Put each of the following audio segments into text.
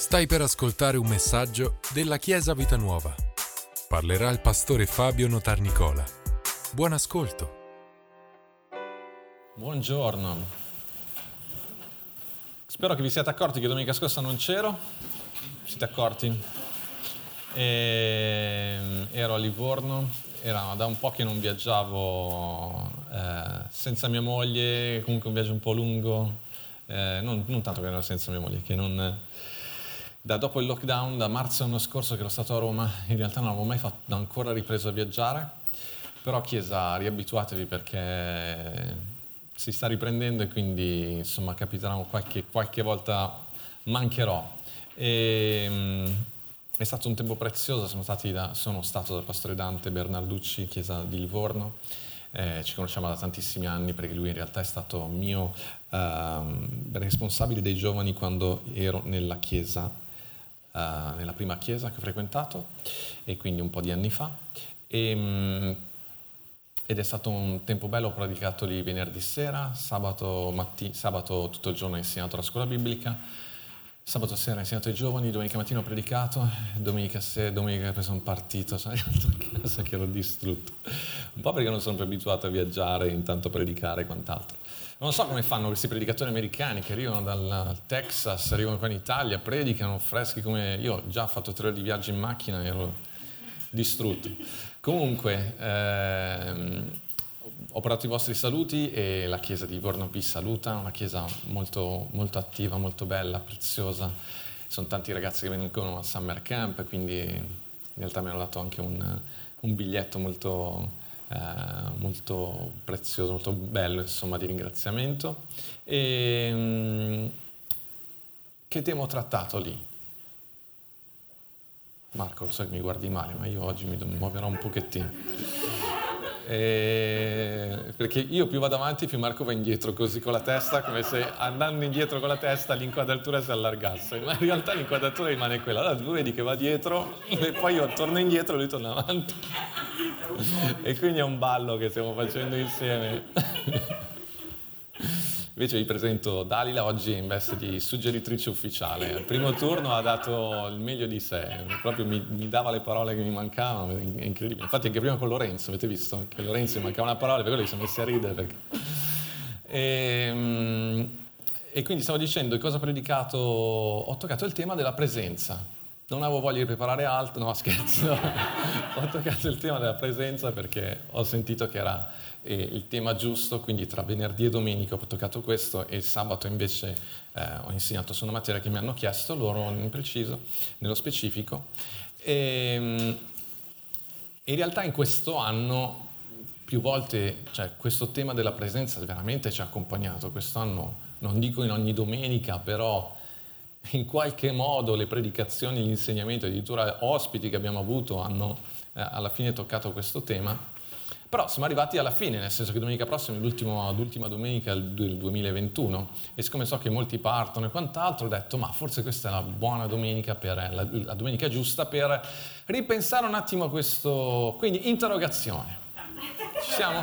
Stai per ascoltare un messaggio della Chiesa Vita Nuova. Parlerà il pastore Fabio Notarnicola. Buon ascolto. Buongiorno. Spero che vi siate accorti che domenica scorsa non c'ero. Siete accorti? E, ero a Livorno, era da un po' che non viaggiavo eh, senza mia moglie, comunque un viaggio un po' lungo, eh, non, non, tanto che ero senza mia moglie, che non, da dopo il lockdown, da marzo dell'anno scorso che ero stato a Roma, in realtà non avevo mai fatto, ancora ripreso a viaggiare, però Chiesa, riabituatevi perché si sta riprendendo e quindi insomma capiterà qualche, qualche volta mancherò. E, è stato un tempo prezioso, sono, da, sono stato dal pastore Dante Bernarducci, Chiesa di Livorno, eh, ci conosciamo da tantissimi anni perché lui in realtà è stato mio eh, responsabile dei giovani quando ero nella chiesa nella prima chiesa che ho frequentato, e quindi un po' di anni fa. E, um, ed è stato un tempo bello, ho predicato lì venerdì sera, sabato, matti- sabato tutto il giorno ho insegnato la scuola biblica, sabato sera ho insegnato ai giovani, domenica mattina ho predicato, domenica sera, domenica un partito, sono arrivato a casa che ero distrutto, un po' perché non sono più abituato a viaggiare, intanto predicare e quant'altro. Non so come fanno questi predicatori americani che arrivano dal Texas, arrivano qua in Italia, predicano freschi come io ho già fatto tre ore di viaggio in macchina e ero distrutto. Comunque, ehm, ho portato i vostri saluti e la chiesa di Vorno vi saluta, una chiesa molto, molto attiva, molto bella, preziosa. Sono tanti ragazzi che vengono al Summer Camp, quindi in realtà mi hanno dato anche un, un biglietto molto eh, molto prezioso, molto bello insomma di ringraziamento. E, mm, che tema ho trattato lì? Marco, lo so che mi guardi male, ma io oggi mi muoverò un pochettino. E... perché io più vado avanti più Marco va indietro così con la testa come se andando indietro con la testa l'inquadratura si allargasse. Ma in realtà l'inquadratura rimane quella. Allora tu vedi che va dietro e poi io torno indietro e lui torna avanti. E quindi è un ballo che stiamo facendo insieme. Invece vi presento Dalila oggi in veste di suggeritrice ufficiale. Al primo turno ha dato il meglio di sé, proprio mi, mi dava le parole che mi mancavano, è incredibile. Infatti anche prima con Lorenzo, avete visto? Che Lorenzo mi mancava una parola, per quello li sono messi a ridere. Perché... E, ehm, e quindi stavo dicendo cosa ho predicato, ho toccato il tema della presenza non avevo voglia di preparare altro, no scherzo, ho toccato il tema della presenza perché ho sentito che era eh, il tema giusto, quindi tra venerdì e domenica ho toccato questo e sabato invece eh, ho insegnato su una materia che mi hanno chiesto loro in preciso, nello specifico. E, ehm, in realtà in questo anno più volte, cioè questo tema della presenza veramente ci ha accompagnato, quest'anno non dico in ogni domenica, però in qualche modo le predicazioni, gli insegnamenti, addirittura ospiti che abbiamo avuto hanno eh, alla fine toccato questo tema. Però siamo arrivati alla fine, nel senso che domenica prossima è l'ultima domenica del 2021 e siccome so che molti partono e quant'altro, ho detto ma forse questa è la buona domenica, per, la, la domenica giusta per ripensare un attimo a questo. Quindi interrogazione. Ci siamo?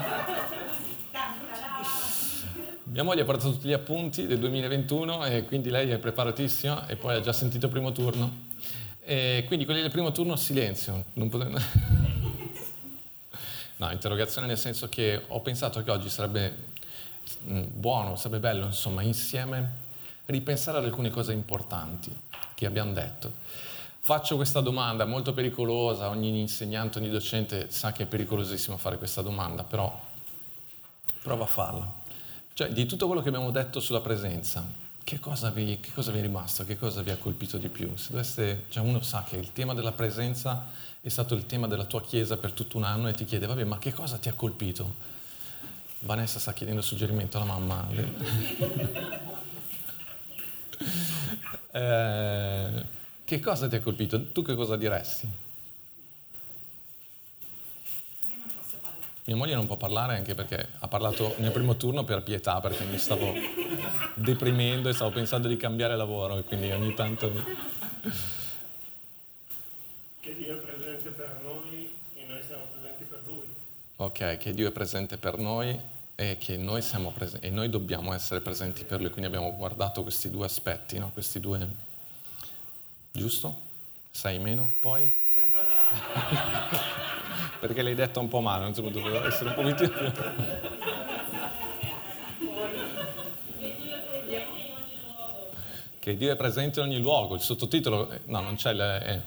Mia moglie ha portato tutti gli appunti del 2021 e quindi lei è preparatissima e poi ha già sentito il primo turno. E quindi quelli del primo turno silenzio. Potete... no, interrogazione nel senso che ho pensato che oggi sarebbe mm, buono, sarebbe bello, insomma, insieme ripensare ad alcune cose importanti che abbiamo detto. Faccio questa domanda molto pericolosa, ogni insegnante, ogni docente sa che è pericolosissimo fare questa domanda, però prova a farla. Cioè, di tutto quello che abbiamo detto sulla presenza, che cosa vi, che cosa vi è rimasto? Che cosa vi ha colpito di più? Se doveste, cioè uno sa che il tema della presenza è stato il tema della tua chiesa per tutto un anno e ti chiede, vabbè, ma che cosa ti ha colpito? Vanessa sta chiedendo suggerimento alla mamma. eh, che cosa ti ha colpito? Tu che cosa diresti? Mia moglie non può parlare anche perché ha parlato nel primo turno per pietà, perché mi stavo deprimendo e stavo pensando di cambiare lavoro e quindi ogni tanto... Che Dio è presente per noi e noi siamo presenti per Lui. Ok, che Dio è presente per noi e che noi, siamo presen- e noi dobbiamo essere presenti per Lui. Quindi abbiamo guardato questi due aspetti, no? questi due giusto? 6 meno, poi? Perché l'hai detto un po' male, non so, doveva essere un po' più... che Dio è presente in ogni luogo. Il sottotitolo, eh, no, non c'è, il, eh,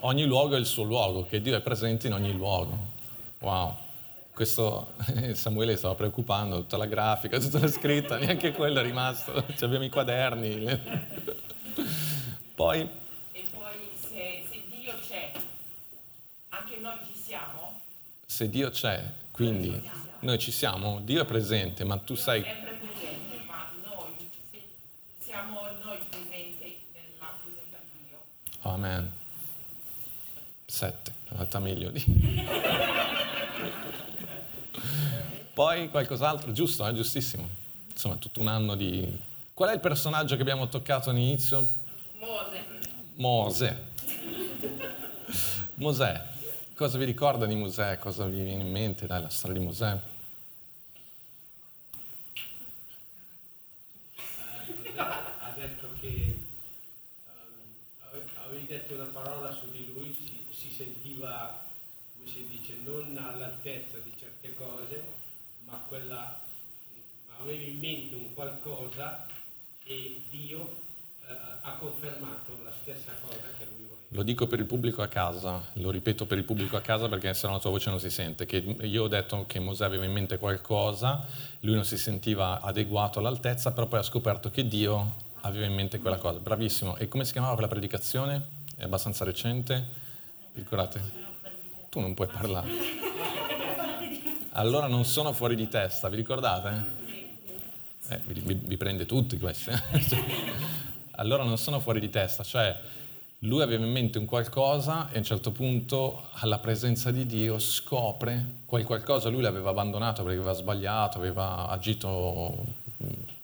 ogni luogo è il suo luogo, che Dio è presente in ogni luogo. Wow, questo Samuele stava preoccupando, tutta la grafica, tutta la scritta, neanche quello è rimasto, Ci abbiamo i quaderni. Poi... E poi se, se Dio c'è, anche noi ci siamo? Se Dio c'è, quindi noi ci siamo, Dio è presente, ma tu sai Amen. Sette, è andata meglio di... Poi qualcos'altro, giusto, è eh? giustissimo. Insomma, tutto un anno di... Qual è il personaggio che abbiamo toccato all'inizio? Mose. Mose. Mosè. Cosa vi ricorda di Mosè? Cosa vi viene in mente dalla storia di Mosè? all'altezza di certe cose, ma quella, aveva in mente un qualcosa e Dio eh, ha confermato la stessa cosa che lui voleva. Lo dico per il pubblico a casa, lo ripeto per il pubblico a casa perché se no la tua voce non si sente, che io ho detto che Mosè aveva in mente qualcosa, lui non si sentiva adeguato all'altezza, però poi ha scoperto che Dio aveva in mente quella cosa. Bravissimo. E come si chiamava quella predicazione? È abbastanza recente? Ricordate? Tu non puoi parlare. Allora non sono fuori di testa, vi ricordate? Eh, vi, vi, prende tutti questi. allora non sono fuori di testa, cioè lui aveva in mente un qualcosa e a un certo punto alla presenza di Dio scopre quel qualcosa, lui l'aveva abbandonato perché aveva sbagliato, aveva agito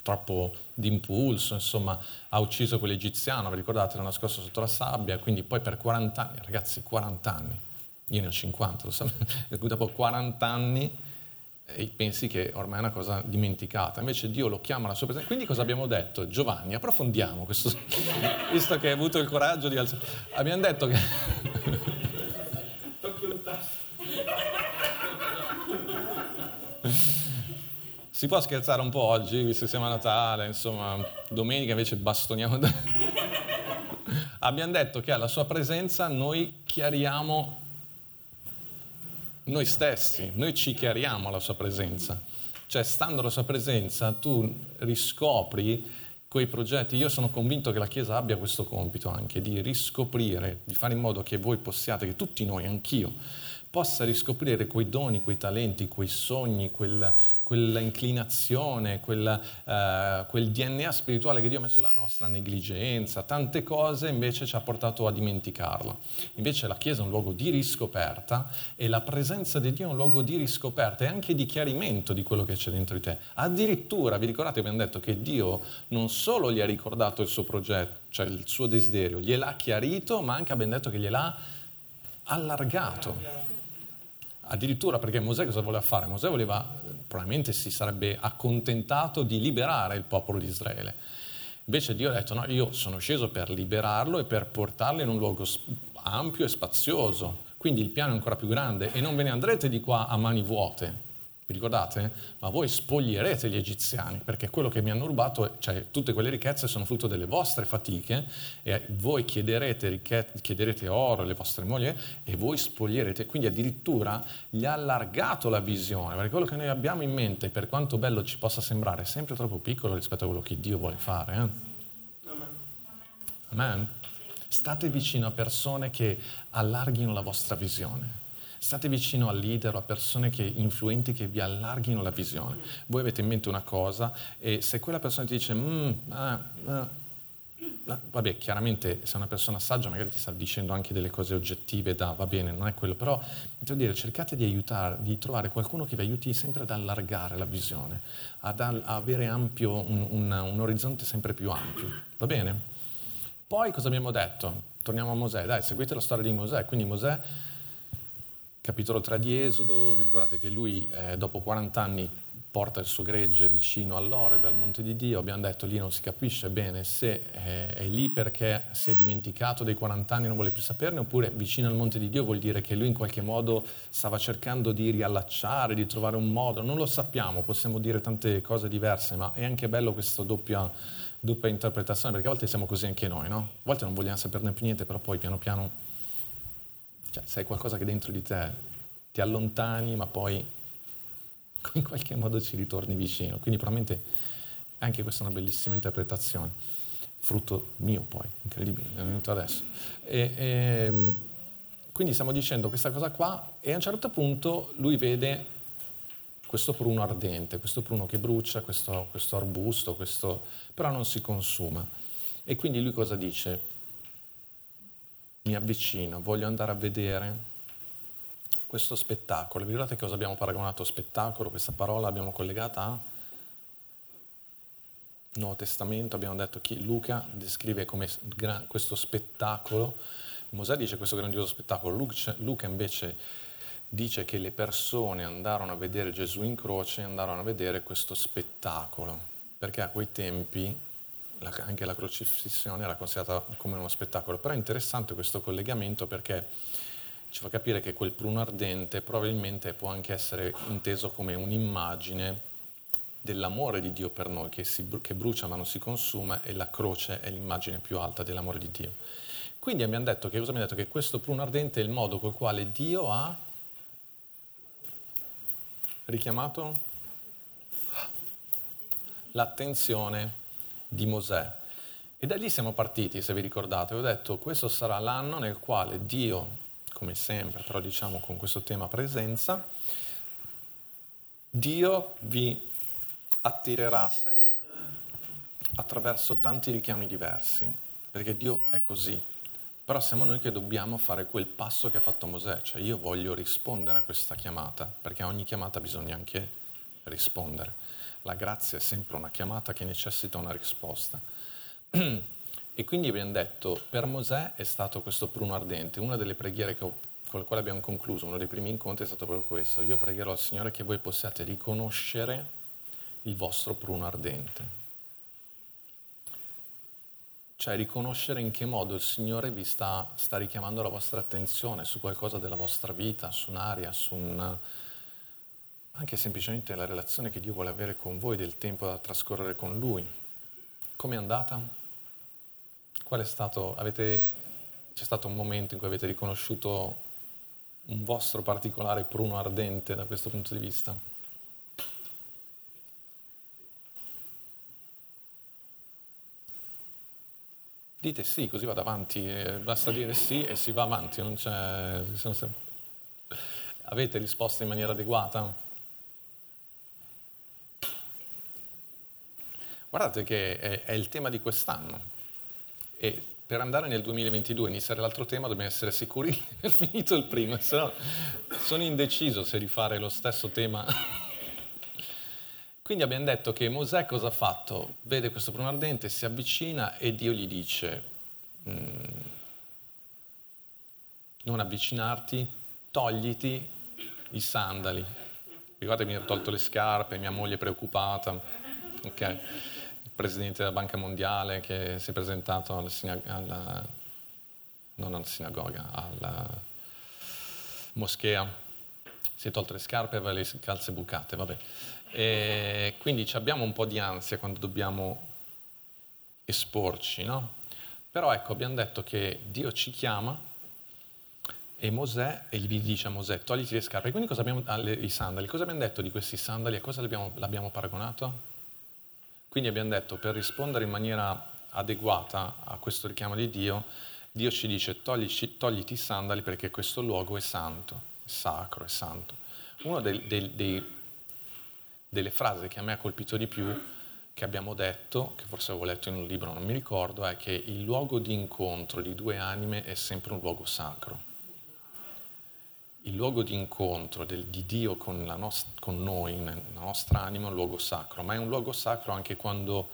troppo d'impulso, insomma ha ucciso quell'egiziano, vi ricordate, era nascosto sotto la sabbia, quindi poi per 40 anni, ragazzi 40 anni, io ne ho 50, lo so, dopo 40 anni e pensi che ormai è una cosa dimenticata, invece Dio lo chiama alla sua presenza. Quindi cosa abbiamo detto? Giovanni, approfondiamo questo, visto che hai avuto il coraggio di alzare. Abbiamo detto che... Si può scherzare un po' oggi, visto che siamo a Natale, insomma, domenica invece bastoniamo. Abbiamo detto che alla sua presenza noi chiariamo noi stessi, noi ci chiariamo alla sua presenza. Cioè, stando alla sua presenza, tu riscopri quei progetti. Io sono convinto che la Chiesa abbia questo compito anche di riscoprire, di fare in modo che voi possiate, che tutti noi, anch'io, possa riscoprire quei doni, quei talenti, quei sogni, quel, quella inclinazione, quella, uh, quel DNA spirituale che Dio ha messo nella nostra negligenza, tante cose invece ci ha portato a dimenticarlo. Invece la Chiesa è un luogo di riscoperta e la presenza di Dio è un luogo di riscoperta e anche di chiarimento di quello che c'è dentro di te. Addirittura, vi ricordate, abbiamo detto che Dio non solo gli ha ricordato il suo progetto, cioè il suo desiderio, gliel'ha chiarito, ma anche abbiamo detto che gliel'ha allargato. Addirittura perché Mosè cosa voleva fare? Mosè voleva probabilmente si sarebbe accontentato di liberare il popolo di Israele. Invece Dio ha detto no, io sono sceso per liberarlo e per portarlo in un luogo ampio e spazioso, quindi il piano è ancora più grande e non ve ne andrete di qua a mani vuote, vi ricordate? Ma voi spoglierete gli egiziani, perché quello che mi hanno rubato, cioè tutte quelle ricchezze sono frutto delle vostre fatiche e voi chiederete, chiederete oro alle vostre mogli e voi spoglierete. Quindi addirittura gli ha allargato la visione, perché quello che noi abbiamo in mente, per quanto bello ci possa sembrare, è sempre troppo piccolo rispetto a quello che Dio vuole fare. Eh? Amen. State vicino a persone che allarghino la vostra visione. State vicino al leader o a persone che, influenti che vi allarghino la visione. Voi avete in mente una cosa e se quella persona ti dice, mm, ah, ah, vabbè, chiaramente se è una persona saggia magari ti sta dicendo anche delle cose oggettive, da, va bene, non è quello, però devo dire, cercate di aiutare, di trovare qualcuno che vi aiuti sempre ad allargare la visione, ad a avere ampio, un, un, un orizzonte sempre più ampio, va bene? Poi cosa abbiamo detto? Torniamo a Mosè, dai, seguite la storia di Mosè, quindi Mosè capitolo 3 di Esodo, vi ricordate che lui eh, dopo 40 anni porta il suo gregge vicino all'Orebe, al monte di Dio, abbiamo detto lì non si capisce bene se è, è, lì perché si è dimenticato dei 40 anni e non vuole più saperne, oppure vicino al monte di Dio vuol dire che lui in qualche modo stava cercando di riallacciare, di trovare un modo, non lo sappiamo, possiamo dire tante cose diverse, ma è anche bello questa doppia, doppia interpretazione, perché a volte siamo così anche noi, no? A volte non vogliamo saperne più niente, però poi piano piano, cioè, sai qualcosa che dentro di te ti allontani, ma poi in qualche modo ci ritorni vicino. Quindi probabilmente anche questa è una bellissima interpretazione, frutto mio poi, incredibile, è venuto adesso. E, e, ehm, quindi stiamo dicendo questa cosa qua e a un certo punto lui vede questo pruno ardente, questo pruno che brucia, questo, questo arbusto, questo, però non si consuma. E quindi lui cosa dice? Mi avvicino, voglio andare a vedere questo spettacolo. Vi ricordate cosa abbiamo paragonato spettacolo? Questa parola l'abbiamo collegata a Nuovo Testamento, abbiamo detto che Luca descrive come questo spettacolo, Mosè dice questo grandioso spettacolo, Luca invece dice che le persone andarono a vedere Gesù in croce e andarono a vedere questo spettacolo, perché a quei tempi anche la crocifissione era considerata come uno spettacolo. Però è interessante questo collegamento perché ci fa capire che quel pruno ardente probabilmente può anche essere inteso come un'immagine dell'amore di Dio per noi, che, si, che brucia ma non si consuma, e la croce è l'immagine più alta dell'amore di Dio. Quindi abbiamo detto che, abbiamo detto? Che questo pruno ardente è il modo col quale Dio ha richiamato l'attenzione di Mosè. E da lì siamo partiti, se vi ricordate, ho detto questo sarà l'anno nel quale Dio come sempre, però diciamo con questo tema presenza, Dio vi attirerà a sé attraverso tanti richiami diversi, perché Dio è così. Però siamo noi che dobbiamo fare quel passo che ha fatto Mosè, cioè io voglio rispondere a questa chiamata, perché a ogni chiamata bisogna anche rispondere. La grazia è sempre una chiamata che necessita una risposta. E quindi abbiamo detto, per Mosè è stato questo pruno ardente. Una delle preghiere ho, con le quali abbiamo concluso, uno dei primi incontri è stato proprio questo. Io pregherò al Signore che voi possiate riconoscere il vostro pruno ardente. Cioè riconoscere in che modo il Signore vi sta, sta richiamando la vostra attenzione su qualcosa della vostra vita, su un'aria, su un, anche semplicemente la relazione che Dio vuole avere con voi, del tempo da trascorrere con Lui. Com'è andata? Qual è stato, avete, c'è stato un momento in cui avete riconosciuto un vostro particolare pruno ardente da questo punto di vista? Dite sì, così vado avanti, eh, basta dire sì e si va avanti, non c'è... Avete risposto in maniera adeguata? Guardate che è, è il tema di quest'anno. E per andare nel 2022 e iniziare l'altro tema dobbiamo essere sicuri di aver finito il primo, se no sono indeciso se rifare lo stesso tema. Quindi abbiamo detto che Mosè cosa ha fatto? Vede questo pruno ardente, si avvicina e Dio gli dice mm, non avvicinarti, togliti i sandali. Ricordate mi ha tolto le scarpe, mia moglie è preoccupata. Okay presidente della Banca Mondiale che si è presentato alla, alla non alla sinagoga, alla moschea, si è tolto le scarpe e aveva le calze bucate, vabbè. E quindi abbiamo un po' di ansia quando dobbiamo esporci, no? Però ecco, abbiamo detto che Dio ci chiama e Mosè, e gli dice a Mosè, togliti le scarpe. Quindi cosa abbiamo, ah, le, i sandali, cosa abbiamo detto di questi sandali? A cosa l'abbiamo, l'abbiamo paragonato? Quindi abbiamo detto, per rispondere in maniera adeguata a questo richiamo di Dio, Dio ci dice toglici, togliti i sandali perché questo luogo è santo, è sacro, è santo. Una delle frasi che a me ha colpito di più, che abbiamo detto, che forse avevo letto in un libro, non mi ricordo, è che il luogo di incontro di due anime è sempre un luogo sacro il luogo di incontro del, di Dio con, nost- con noi, nella nostra anima, è un luogo sacro, ma è un luogo sacro anche quando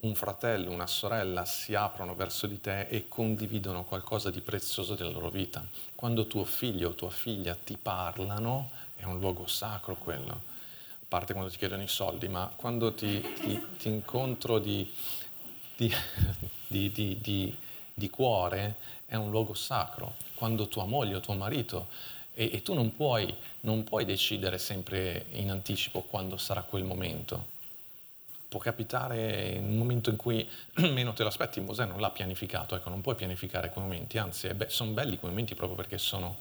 un fratello, una sorella si aprono verso di te e condividono qualcosa di prezioso della loro vita. Quando tuo figlio o tua figlia ti parlano, è un luogo sacro quello. parte quando ti chiedono i soldi, ma quando ti, ti, ti incontro di, di, di, di, cuore è un luogo sacro, quando tua moglie o tuo marito, e, e tu non puoi, non puoi decidere sempre in anticipo quando sarà quel momento. Può capitare in un momento in cui meno te lo aspetti, Mosè non l'ha pianificato, ecco, non puoi pianificare quei momenti, anzi be- sono belli quei momenti proprio perché sono,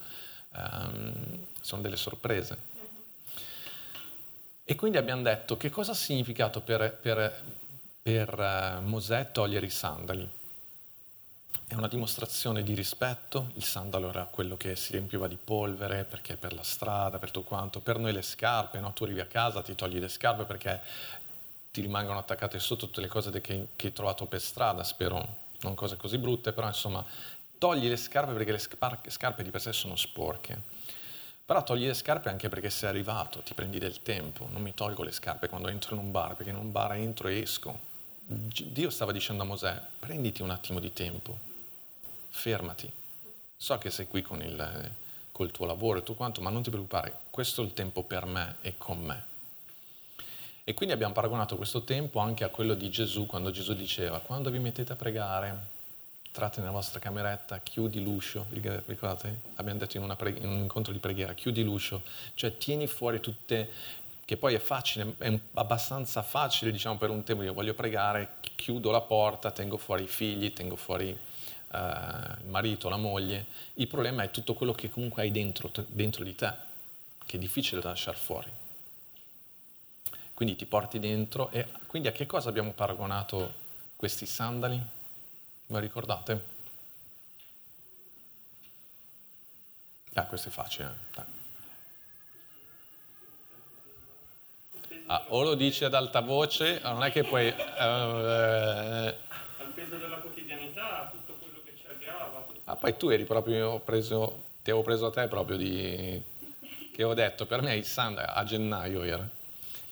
um, sono delle sorprese. E quindi abbiamo detto che cosa ha significato per, per, per uh, Mosè togliere i sandali. È una dimostrazione di rispetto, il sandalo era quello che si riempiva di polvere perché per la strada, per tutto quanto. Per noi le scarpe, no? tu arrivi a casa, ti togli le scarpe perché ti rimangono attaccate sotto tutte le cose che, che hai trovato per strada, spero non cose così brutte, però insomma togli le scarpe perché le scarpe di per sé sono sporche. Però togli le scarpe anche perché sei arrivato, ti prendi del tempo. Non mi tolgo le scarpe quando entro in un bar, perché in un bar entro e esco. Dio stava dicendo a Mosè, prenditi un attimo di tempo, fermati. So che sei qui con il, col tuo lavoro e tutto quanto, ma non ti preoccupare, questo è il tempo per me e con me. E quindi abbiamo paragonato questo tempo anche a quello di Gesù, quando Gesù diceva, quando vi mettete a pregare, entrate nella vostra cameretta, chiudi l'uscio, ricordate? Abbiamo detto in, pre- in, un incontro di preghiera, chiudi l'uscio, cioè tieni fuori tutte, che poi è facile, è abbastanza facile diciamo per un tempo, io voglio pregare, chiudo la porta, tengo fuori i figli, tengo fuori uh, il marito, la moglie, il problema è tutto quello che comunque hai dentro, dentro di te, che è difficile da lasciare fuori. Quindi ti porti dentro e quindi a che cosa abbiamo paragonato questi sandali? Lo ricordate? Ah, questo è facile. Dai. Ah, o lo dici ad alta voce, non è che puoi... Uh, Al peso della quotidianità, tutto quello che ci aggravava. Ah, poi tu eri proprio preso, ti avevo preso a te proprio di... che ho detto, per me il Sand a gennaio era,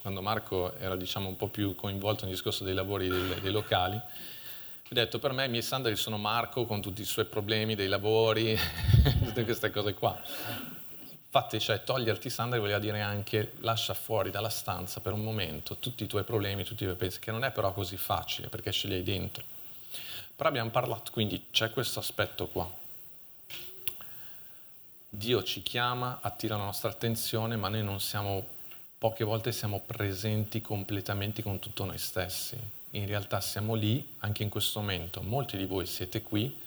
quando Marco era diciamo un po' più coinvolto nel discorso dei lavori dei, dei locali, ho detto per me i miei sandali sono Marco con tutti i suoi problemi dei lavori, tutte queste cose qua. Infatti, cioè, toglierti i sandali voleva dire anche lascia fuori dalla stanza per un momento tutti i tuoi problemi, tutti i tuoi pensi, che non è però così facile perché ce li hai dentro. Però abbiamo parlato, quindi c'è questo aspetto qua. Dio ci chiama, attira la nostra attenzione, ma noi non siamo, poche volte siamo presenti completamente con tutto noi stessi in realtà siamo lì anche in questo momento. Molti di voi siete qui,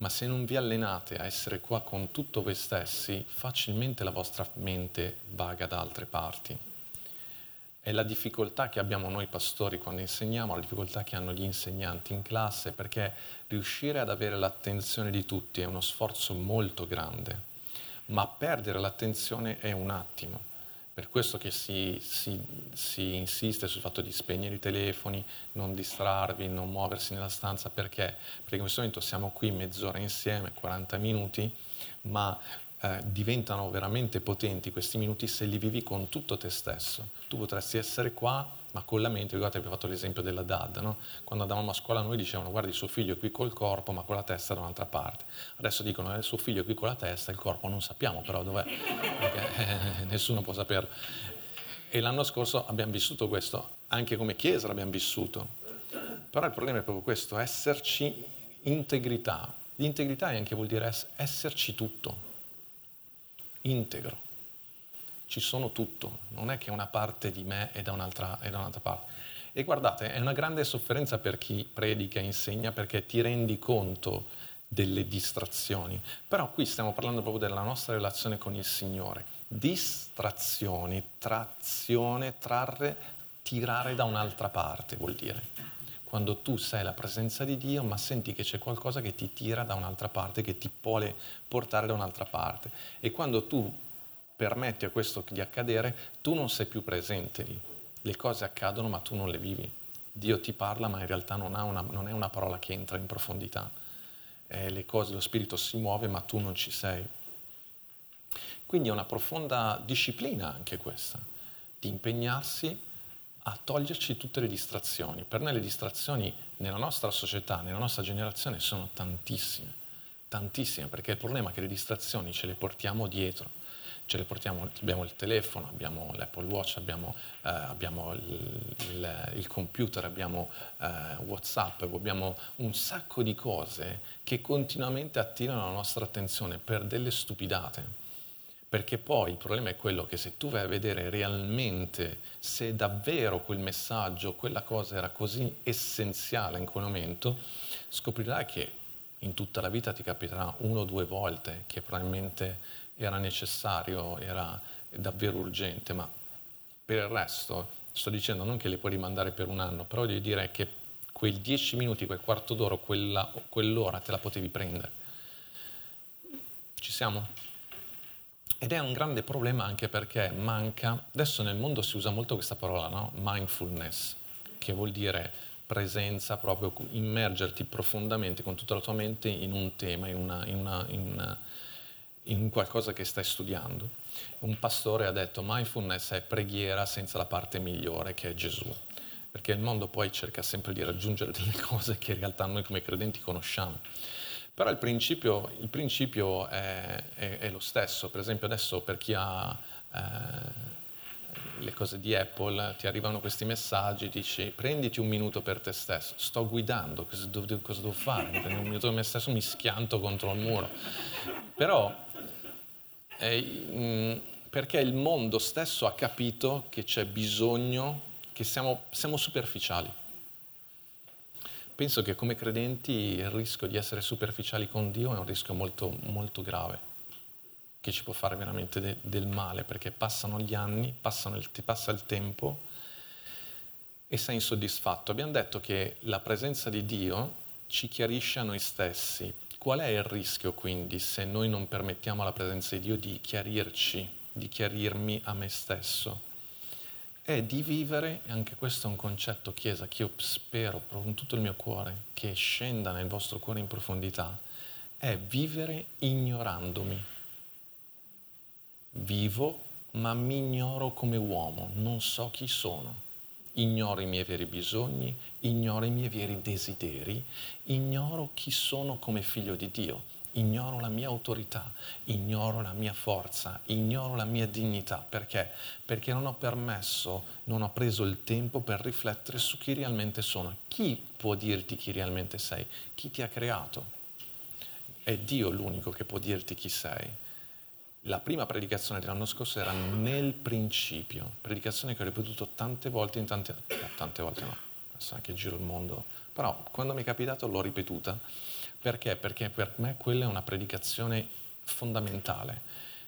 ma se non vi allenate a essere qua con tutto voi stessi, facilmente la vostra mente vaga da altre parti. È la difficoltà che abbiamo noi pastori quando insegniamo, la difficoltà che hanno gli insegnanti in classe, perché riuscire ad avere l'attenzione di tutti è uno sforzo molto grande, ma perdere l'attenzione è un attimo. Per questo che si, si, si, insiste sul fatto di spegnere i telefoni, non distrarvi, non muoversi nella stanza, perché? Perché in questo momento siamo qui mezz'ora insieme, 40 minuti, ma eh, diventano veramente potenti questi minuti se li vivi con tutto te stesso. Tu potresti essere qua ma con la mente, guardate, abbiamo fatto l'esempio della DAD, no? quando andavamo a scuola noi dicevano guardi suo figlio è qui col corpo ma con la testa da un'altra parte, adesso dicono eh, suo figlio è qui con la testa, il corpo non sappiamo però dov'è, perché eh, nessuno può saperlo. E l'anno scorso abbiamo vissuto questo, anche come Chiesa l'abbiamo vissuto, però il problema è proprio questo, esserci integrità, l'integrità anche vuol dire esserci tutto, integro ci sono tutto, non è che una parte di me è da un'altra, è da un'altra parte. E guardate, è una grande sofferenza per chi predica e insegna perché ti rendi conto delle distrazioni. Però qui stiamo parlando proprio della nostra relazione con il Signore. Distrazioni, trazione, trarre, tirare da un'altra parte vuol dire. Quando tu sei la presenza di Dio, ma senti che c'è qualcosa che ti tira da un'altra parte, che ti vuole portare da un'altra parte. E quando tu permetti a questo di accadere, tu non sei più presente lì. Le cose accadono ma tu non le vivi. Dio ti parla ma in realtà non, una, non è una parola che entra in profondità. Eh, cose, lo spirito si muove ma tu non ci sei. Quindi è una profonda disciplina anche questa, di impegnarsi a toglierci tutte le distrazioni. Per noi le distrazioni nella nostra società, nella nostra generazione sono tantissime, tantissime, perché il problema è che le distrazioni ce le portiamo dietro ce le portiamo, abbiamo il telefono, abbiamo l'Apple Watch, abbiamo, eh, abbiamo il, il, il, computer, abbiamo eh, Whatsapp, abbiamo un sacco di cose che continuamente attirano la nostra attenzione per delle stupidate. Perché poi il problema è quello che se tu vai a vedere realmente se davvero quel messaggio, quella cosa era così essenziale in quel momento, scoprirai che in tutta la vita ti capiterà uno o due volte che probabilmente era necessario, era davvero urgente, ma per il resto sto dicendo non che le puoi rimandare per un anno, però voglio dire che quei dieci minuti, quel quarto d'ora, quella, quell'ora te la potevi prendere. Ci siamo? Ed è un grande problema anche perché manca, adesso nel mondo si usa molto questa parola, no? mindfulness, che vuol dire presenza, proprio immergerti profondamente con tutta la tua mente in un tema, in, una, in, una, in, una, in qualcosa che stai studiando. Un pastore ha detto mindfulness è preghiera senza la parte migliore che è Gesù, perché il mondo poi cerca sempre di raggiungere delle cose che in realtà noi come credenti conosciamo. Però il principio, il principio è, è, è, lo stesso, per esempio adesso per chi ha... Eh, le cose di Apple, ti arrivano questi messaggi, dici prenditi un minuto per te stesso, sto guidando, cosa devo, cosa devo fare? Mi prendo un minuto per me stesso, mi schianto contro il muro. Però, eh, perché il mondo stesso ha capito che c'è bisogno, che siamo, siamo superficiali. Penso che come credenti il rischio di essere superficiali con Dio è un rischio molto, molto grave che ci può fare veramente de- del male, perché passano gli anni, passano il, passa il tempo e sei insoddisfatto. Abbiamo detto che la presenza di Dio ci chiarisce a noi stessi. Qual è il rischio quindi se noi non permettiamo alla presenza di Dio di chiarirci, di chiarirmi a me stesso? È di vivere, e anche questo è un concetto Chiesa che io spero con tutto il mio cuore che scenda nel vostro cuore in profondità, è vivere ignorandomi Vivo, ma mi ignoro come uomo, non so chi sono. Ignoro i miei veri bisogni, ignoro i miei veri desideri, ignoro chi sono come figlio di Dio, ignoro la mia autorità, ignoro la mia forza, ignoro la mia dignità. Perché? Perché non ho permesso, non ho preso il tempo per riflettere su chi realmente sono. Chi può dirti chi realmente sei? Chi ti ha creato? È Dio l'unico che può dirti chi sei. La prima predicazione dell'anno scorso era nel principio, predicazione che ho ripetuto tante volte in tante, tante volte no, adesso anche giro il mondo, però quando mi è capitato l'ho ripetuta. Perché? Perché per me quella è una predicazione fondamentale.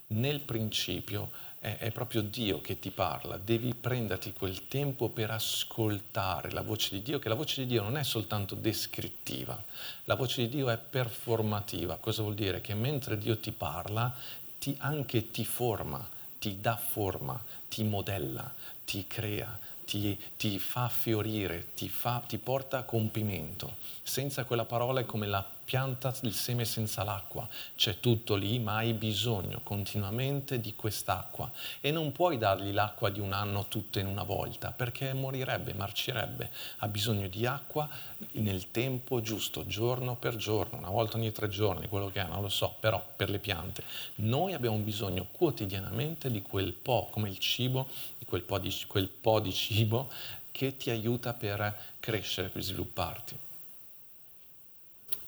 Nel principio è, è, proprio Dio che ti parla, devi prenderti quel tempo per ascoltare la voce di Dio, che la voce di Dio non è soltanto descrittiva, la voce di Dio è performativa. Cosa vuol dire? Che mentre Dio ti parla, ti, anche ti forma, ti dà forma, ti modella, ti crea, ti, ti fa fiorire, ti, fa, ti porta a compimento. Senza quella parola è come la pianta il seme senza l'acqua, c'è tutto lì, ma hai bisogno continuamente di quest'acqua e non puoi dargli l'acqua di un anno tutta in una volta perché morirebbe, marcirebbe, ha bisogno di acqua nel tempo giusto, giorno per giorno, una volta ogni tre giorni, quello che è, non lo so, però per le piante. Noi abbiamo bisogno quotidianamente di quel po', come il cibo, di quel po' di, quel po' di cibo che ti aiuta per crescere, per svilupparti.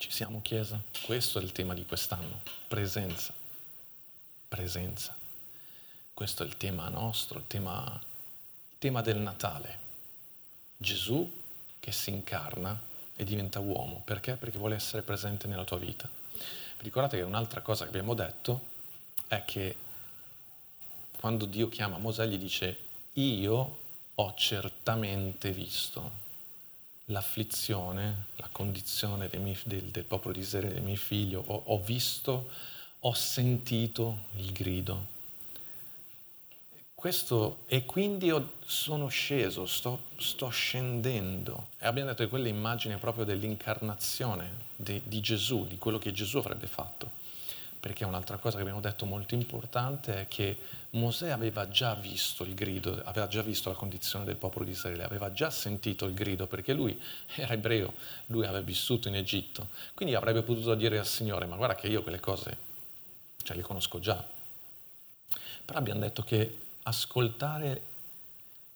Ci siamo Chiesa? Questo è il tema di quest'anno, presenza, presenza. Questo è il tema nostro, il tema, il tema del Natale. Gesù che si incarna e diventa uomo. Perché? Perché vuole essere presente nella tua vita. Vi ricordate che un'altra cosa che abbiamo detto è che quando Dio chiama Mosè gli dice io ho certamente visto l'afflizione, la condizione miei, del, del, popolo di Israele, dei miei figli, ho, ho visto, ho sentito il grido. Questo, e quindi sono sceso, sto, sto, scendendo. E abbiamo detto che quella immagine proprio dell'incarnazione di, di Gesù, di quello che Gesù avrebbe fatto perché un'altra cosa che abbiamo detto molto importante è che Mosè aveva già visto il grido, aveva già visto la condizione del popolo di Israele, aveva già sentito il grido perché lui era ebreo, lui aveva vissuto in Egitto, quindi avrebbe potuto dire al Signore ma guarda che io quelle cose cioè, le conosco già. Però abbiamo detto che ascoltare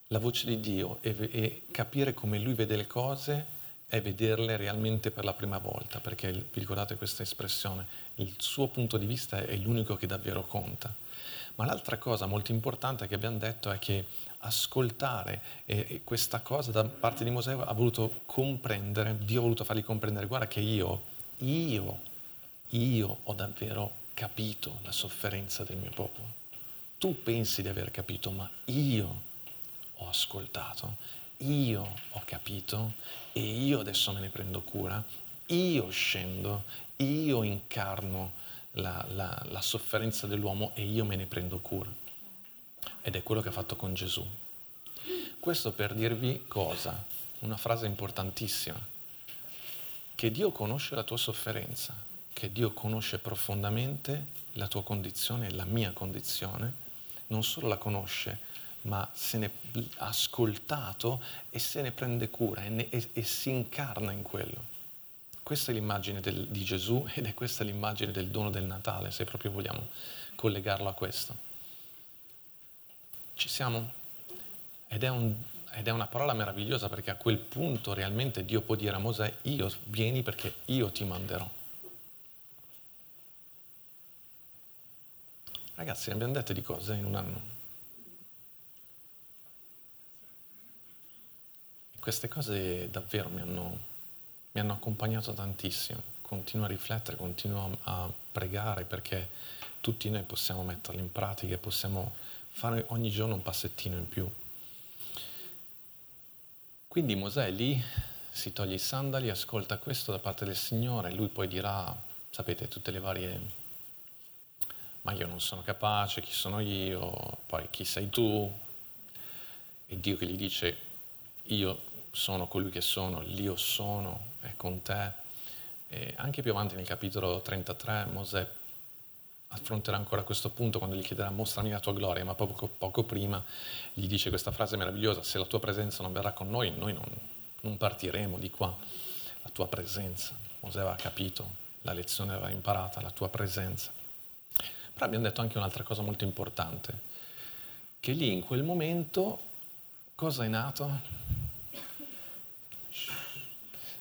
la voce di Dio e, e capire come Lui vede le cose è vederle realmente per la prima volta, perché vi ricordate questa espressione, il suo punto di vista è l'unico che davvero conta. Ma l'altra cosa molto importante che abbiamo detto è che ascoltare e, questa cosa da parte di Mosè ha voluto comprendere, Dio ha voluto fargli comprendere, guarda che io, io, io ho davvero capito la sofferenza del mio popolo. Tu pensi di aver capito, ma io ho ascoltato, io ho capito e io adesso me ne prendo cura, io scendo, io incarno la, la, la sofferenza dell'uomo e io me ne prendo cura. Ed è quello che ha fatto con Gesù. Questo per dirvi cosa? Una frase importantissima. Che Dio conosce la tua sofferenza, che Dio conosce profondamente la tua condizione, la mia condizione, non solo la conosce, ma se ne ha ascoltato e se ne prende cura e, ne, e, e si incarna in quello. Questa è l'immagine del, di Gesù ed è questa l'immagine del dono del Natale, se proprio vogliamo collegarlo a questo. Ci siamo? Ed è, un, ed è una parola meravigliosa perché a quel punto realmente Dio può dire a Mosè, io vieni perché io ti manderò. Ragazzi, ne abbiamo dette di cose in un anno. Queste cose davvero mi hanno, mi hanno accompagnato tantissimo. Continuo a riflettere, continuo a, pregare perché tutti noi possiamo metterle in pratica e possiamo fare ogni giorno un passettino in più. Quindi Mosè lì si toglie i sandali, ascolta questo da parte del Signore, lui poi dirà, sapete, tutte le varie, ma io non sono capace, chi sono io, poi chi sei tu? E Dio che gli dice, io sono colui che sono, l'io sono, è con te. E anche più avanti nel capitolo 33 Mosè affronterà ancora questo punto quando gli chiederà mostrami la tua gloria, ma poco, poco prima gli dice questa frase meravigliosa, se la tua presenza non verrà con noi, noi non, non partiremo di qua, la tua presenza. Mosè aveva capito, la lezione aveva imparata, la tua presenza. Però abbiamo detto anche un'altra cosa molto importante, che lì in quel momento cosa è nato?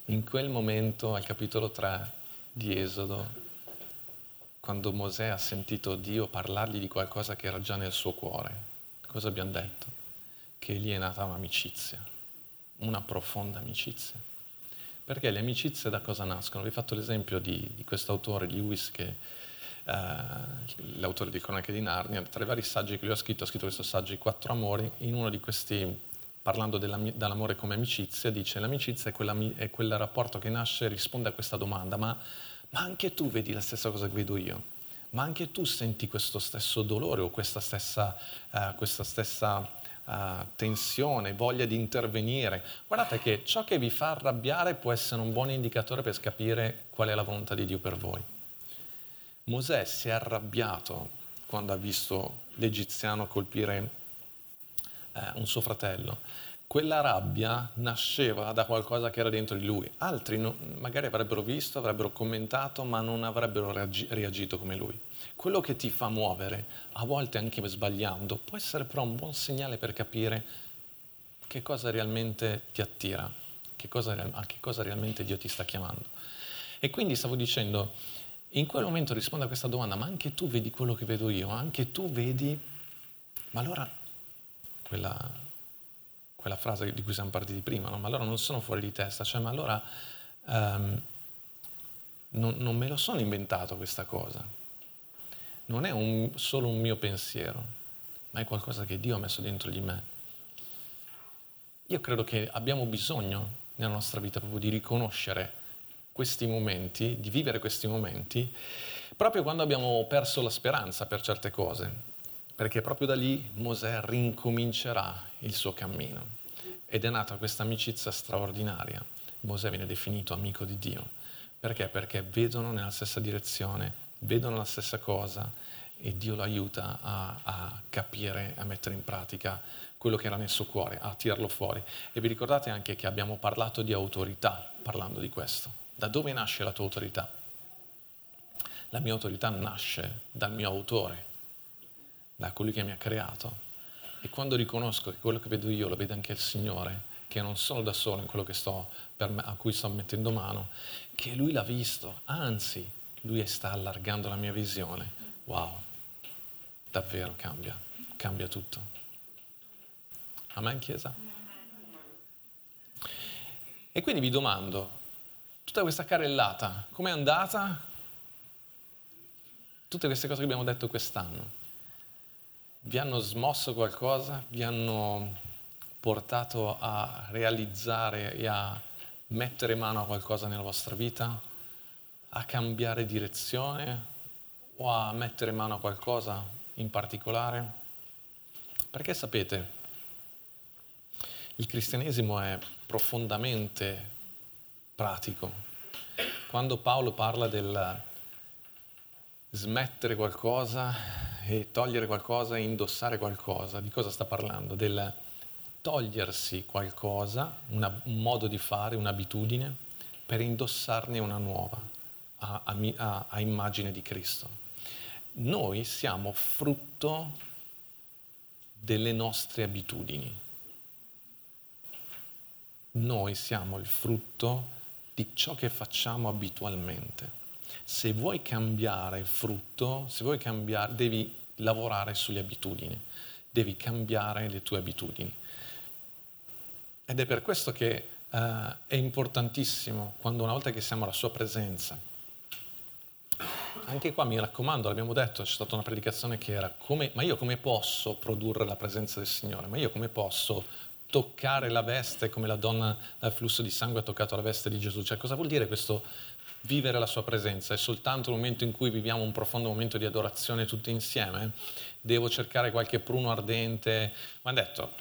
In quel momento, al capitolo 3 di Esodo, quando Mosè ha sentito Dio parlargli di qualcosa che era già nel suo cuore, cosa abbiamo detto? Che lì è nata un'amicizia, una profonda amicizia. Perché le amicizie da cosa nascono? Vi ho fatto l'esempio di, di questo autore, Lewis, che eh, l'autore di Cronache di Narnia, tra i vari saggi che lui ha scritto, ha scritto questo saggio I quattro amori, in uno di questi parlando dell'amore come amicizia, dice l'amicizia è, è quel rapporto che nasce e risponde a questa domanda, ma, ma, anche tu vedi la stessa cosa che vedo io? Ma anche tu senti questo stesso dolore o questa stessa, uh, questa stessa uh, tensione, voglia di intervenire? Guardate che ciò che vi fa arrabbiare può essere un buon indicatore per capire qual è la volontà di Dio per voi. Mosè si è arrabbiato quando ha visto l'egiziano colpire eh, un suo fratello, quella rabbia nasceva da qualcosa che era dentro di lui. Altri no, magari avrebbero visto, avrebbero commentato, ma non avrebbero reagi- reagito come lui. Quello che ti fa muovere, a volte anche sbagliando, può essere però un buon segnale per capire che cosa realmente ti attira, che cosa, a che cosa realmente Dio ti sta chiamando. E quindi stavo dicendo, in quel momento rispondo a questa domanda, ma anche tu vedi quello che vedo io, anche tu vedi, ma allora quella, quella frase di cui siamo partiti prima, no? ma allora non sono fuori di testa, cioè ma allora um, non, non, me lo sono inventato questa cosa, non è un, solo un mio pensiero, ma è qualcosa che Dio ha messo dentro di me. Io credo che abbiamo bisogno nella nostra vita proprio di riconoscere questi momenti, di vivere questi momenti, proprio quando abbiamo perso la speranza per certe cose perché proprio da lì Mosè rincomincerà il suo cammino. Ed è nata questa amicizia straordinaria. Mosè viene definito amico di Dio. Perché? Perché vedono nella stessa direzione, vedono la stessa cosa e Dio lo aiuta a, a capire, a mettere in pratica quello che era nel suo cuore, a tirarlo fuori. E vi ricordate anche che abbiamo parlato di autorità parlando di questo. Da dove nasce la tua autorità? La mia autorità nasce dal mio autore, da colui che mi ha creato. E quando riconosco che quello che vedo io lo vede anche il Signore, che non sono da solo in quello me, a cui sto mettendo mano, che Lui l'ha visto, anzi, Lui sta allargando la mia visione. Wow, davvero cambia, cambia tutto. Amen, Chiesa? E quindi vi domando, tutta questa carrellata, com'è andata? Tutte queste cose che abbiamo detto quest'anno, vi hanno smosso qualcosa? Vi hanno portato a realizzare e a mettere mano a qualcosa nella vostra vita? A cambiare direzione o a mettere mano a qualcosa in particolare? Perché sapete, il cristianesimo è profondamente pratico. Quando Paolo parla del smettere qualcosa e togliere qualcosa indossare qualcosa, di cosa sta parlando? Del togliersi qualcosa, una, un modo di fare, un'abitudine, per indossarne una nuova, a, a, a immagine di Cristo. Noi siamo frutto delle nostre abitudini noi siamo il frutto di ciò che facciamo abitualmente. Se vuoi cambiare il frutto, se vuoi cambiare, devi lavorare sulle abitudini, devi cambiare le tue abitudini. Ed è per questo che uh, è importantissimo quando una volta che siamo alla sua presenza, anche qua mi raccomando, l'abbiamo detto, c'è stata una predicazione che era come, ma io come posso produrre la presenza del Signore? Ma io come posso toccare la veste come la donna dal flusso di sangue ha toccato la veste di Gesù. Cioè, cosa vuol dire questo vivere la sua presenza? È soltanto il momento in cui viviamo un profondo momento di adorazione tutti insieme? Devo cercare qualche pruno ardente? Ma detto,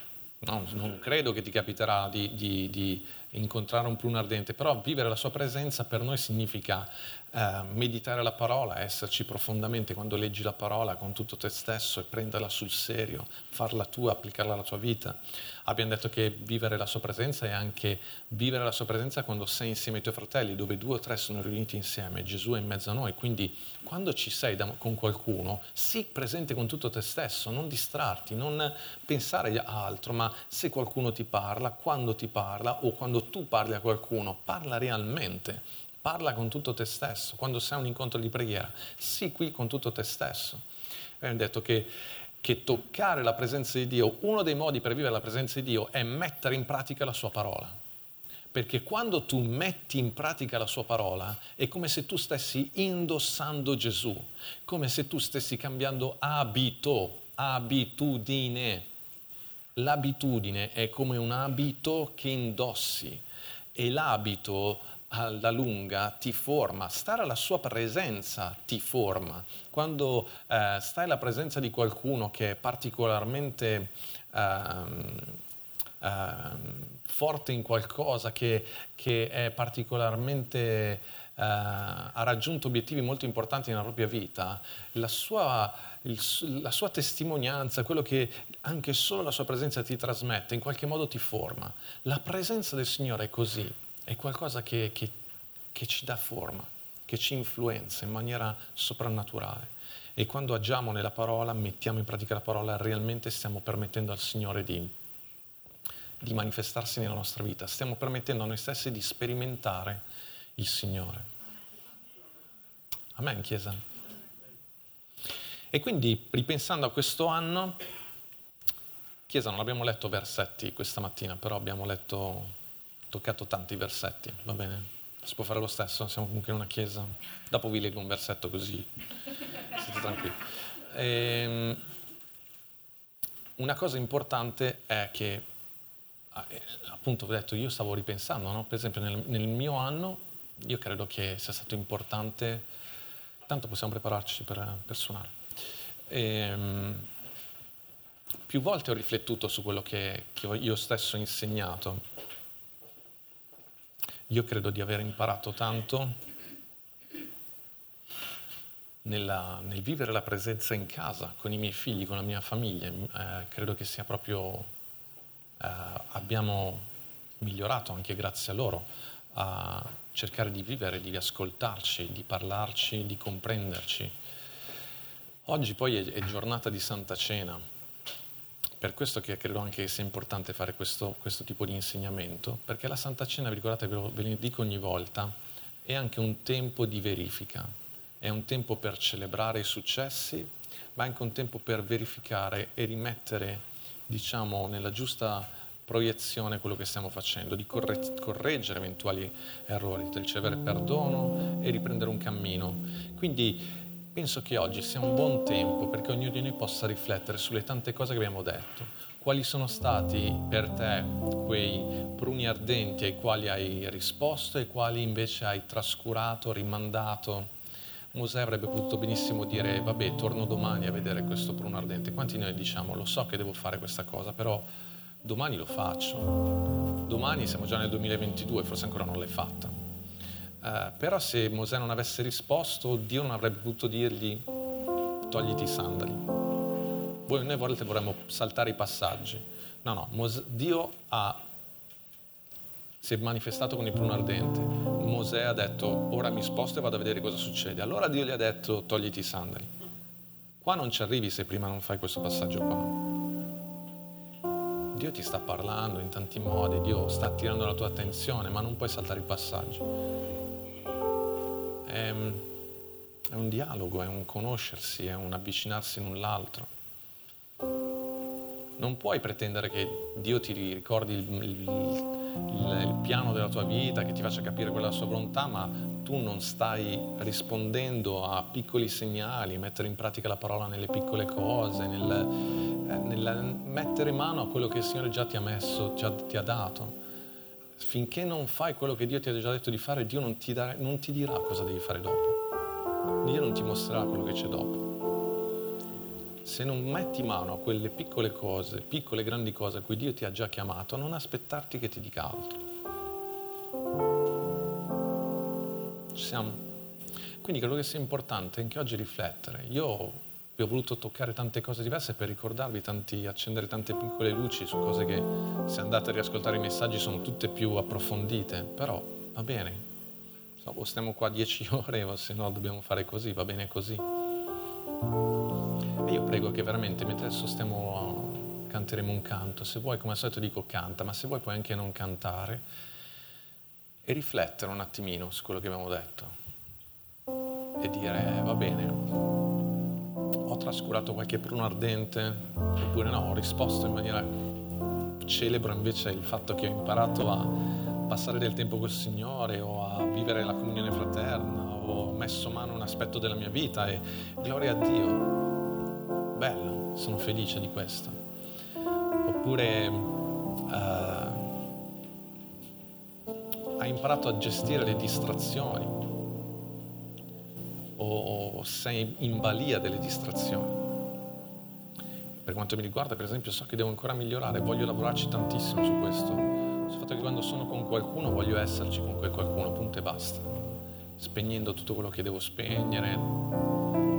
no, non credo che ti capiterà di, di, di incontrare un pruno ardente, però vivere la sua presenza per noi significa eh, meditare la parola, esserci profondamente quando leggi la parola con tutto te stesso e prenderla sul serio, farla tua, applicarla alla tua vita. Abbiamo detto che vivere la sua presenza è anche vivere la sua presenza quando sei insieme ai tuoi fratelli, dove due o tre sono riuniti insieme, Gesù è in mezzo a noi, quindi quando ci sei da, con qualcuno, sii presente con tutto te stesso, non distrarti, non pensare a altro, ma se qualcuno ti parla, quando ti parla o quando tu parli a qualcuno, parla realmente parla con tutto te stesso. Quando sei a un incontro di preghiera, sii qui con tutto te stesso. Abbiamo detto che, che toccare la presenza di Dio, uno dei modi per vivere la presenza di Dio è mettere in pratica la sua parola. Perché quando tu metti in pratica la sua parola è come se tu stessi indossando Gesù, come se tu stessi cambiando abito, abitudine. L'abitudine è come un abito che indossi e l'abito alla lunga ti forma, stare alla sua presenza ti forma. Quando eh, stai alla presenza di qualcuno che è particolarmente ehm, ehm, forte in qualcosa, che, che è particolarmente... Uh, ha raggiunto obiettivi molto importanti nella propria vita, la sua, il, la sua, testimonianza, quello che anche solo la sua presenza ti trasmette, in qualche modo ti forma. La presenza del Signore è così, è qualcosa che, che, che ci dà forma, che ci influenza in maniera soprannaturale. E quando agiamo nella parola, mettiamo in pratica la parola, realmente stiamo permettendo al Signore di, di manifestarsi nella nostra vita, stiamo permettendo a noi stessi di sperimentare il Signore. Amen, Chiesa. E quindi, ripensando a questo anno, Chiesa, non abbiamo letto versetti questa mattina, però abbiamo letto toccato tanti versetti, va bene? Si può fare lo stesso, siamo comunque in una chiesa. Dopo vi leggo un versetto così, siete tranquilli. Ehm, una cosa importante è che, ah, eh, appunto, ho detto, io stavo ripensando, no? per esempio nel, nel, mio anno, io credo che sia stato importante, tanto possiamo prepararci per, per suonare. Ehm, più volte ho riflettuto su quello che, che io stesso ho insegnato io credo di aver imparato tanto nella, nel vivere la presenza in casa con i miei figli, con la mia famiglia. Eh, credo che sia proprio, eh, abbiamo migliorato anche grazie a loro a cercare di vivere, di ascoltarci, di parlarci, di comprenderci. Oggi poi è giornata di Santa Cena, per questo che credo anche che sia importante fare questo, questo tipo di insegnamento, perché la Santa Cena, vi ricordate, ve lo dico ogni volta, è anche un tempo di verifica, è un tempo per celebrare i successi, ma è anche un tempo per verificare e rimettere, diciamo, nella giusta proiezione quello che stiamo facendo, di corre- correggere eventuali errori, di ricevere perdono e riprendere un cammino. Quindi penso che oggi sia un buon tempo perché ognuno di noi possa riflettere sulle tante cose che abbiamo detto. Quali sono stati per te quei pruni ardenti ai quali hai risposto e quali invece hai trascurato, rimandato? Mosè avrebbe potuto benissimo dire, vabbè, torno domani a vedere questo pruno ardente. Quanti noi diciamo, lo so che devo fare questa cosa, però domani lo faccio. Domani siamo già nel 2022, forse ancora non l'hai fatta Uh, però se Mosè non avesse risposto, Dio non avrebbe potuto dirgli togliti i sandali. Voi, noi volte vorremmo saltare i passaggi. No, no, Mosè, Dio ha, si è manifestato con il pruno ardente. Mosè ha detto ora mi sposto e vado a vedere cosa succede. Allora Dio gli ha detto togliti i sandali. Qua non ci arrivi se prima non fai questo passaggio qua. Dio ti sta parlando in tanti modi, Dio sta attirando la tua attenzione, ma non puoi saltare il passaggio è, è un dialogo, è un conoscersi, è un avvicinarsi l'un l'altro. Non puoi pretendere che Dio ti ricordi il, il, il, il, piano della tua vita, che ti faccia capire quella sua volontà, ma tu non stai rispondendo a piccoli segnali, mettere in pratica la parola nelle piccole cose, nel, eh, nel mettere mano a quello che il Signore già ti ha messo, già ti ha dato finché non fai quello che Dio ti ha già detto di fare, Dio non ti, darà, non ti dirà cosa devi fare dopo. Dio non ti mostrerà quello che c'è dopo. Se non metti mano a quelle piccole cose, piccole grandi cose a cui Dio ti ha già chiamato, non aspettarti che ti dica altro. Ci siamo? Quindi credo che sia importante anche oggi riflettere. Io vi ho voluto toccare tante cose diverse per ricordarvi, tanti, accendere tante piccole luci su cose che se andate a riascoltare i messaggi sono tutte più approfondite, però va bene, so, stiamo qua dieci ore o se no dobbiamo fare così, va bene così. E io prego che veramente mentre adesso stiamo, canteremo un canto, se vuoi come al solito dico canta, ma se vuoi puoi anche non cantare e riflettere un attimino su quello che abbiamo detto. E dire va bene, trascurato qualche pruno ardente, oppure no, ho risposto in maniera celebro invece il fatto che ho imparato a passare del tempo col Signore o a vivere la comunione fraterna, ho messo mano un aspetto della mia vita e gloria a Dio. Bello, sono felice di questo. Oppure uh, hai imparato a gestire le distrazioni sei in balia delle distrazioni. Per quanto mi riguarda, per esempio, so che devo ancora migliorare, voglio lavorarci tantissimo su questo, sul fatto che quando sono con qualcuno voglio esserci con quel qualcuno, punto e basta, spegnendo tutto quello che devo spegnere.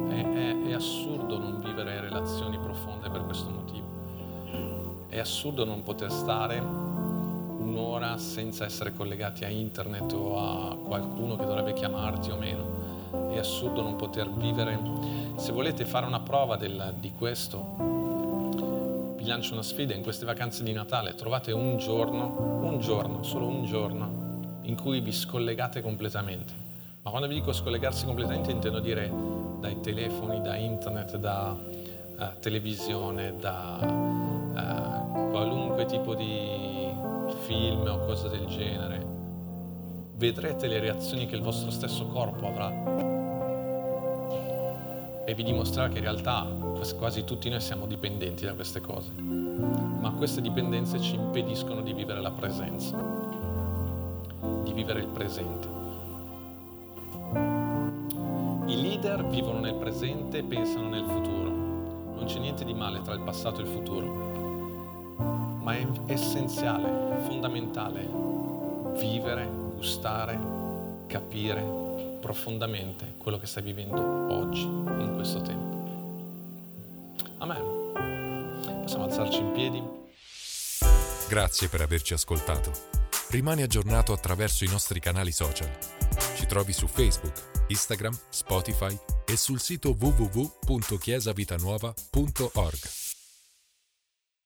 È, è, è assurdo non vivere relazioni profonde per questo motivo. È assurdo non poter stare un'ora senza essere collegati a internet o a qualcuno che dovrebbe chiamarti o meno è assurdo non poter vivere. Se volete fare una prova del, di questo, vi lancio una sfida in queste vacanze di Natale. Trovate un giorno, un giorno, solo un giorno, in cui vi scollegate completamente. Ma quando vi dico scollegarsi completamente intendo dire dai telefoni, da internet, da uh, televisione, da uh, qualunque tipo di film o cosa del genere vedrete le reazioni che il vostro stesso corpo avrà e vi dimostrerà che in realtà quasi tutti noi siamo dipendenti da queste cose, ma queste dipendenze ci impediscono di vivere la presenza, di vivere il presente. I leader vivono nel presente e pensano nel futuro. Non c'è niente di male tra il passato e il futuro, ma è essenziale, fondamentale vivere gustare, capire profondamente quello che stai vivendo oggi, in questo tempo. Amen. Possiamo alzarci in piedi. Grazie per averci ascoltato. Rimani aggiornato attraverso i nostri canali social. Ci trovi su Facebook, Instagram, Spotify e sul sito www.chiesavitanuova.org.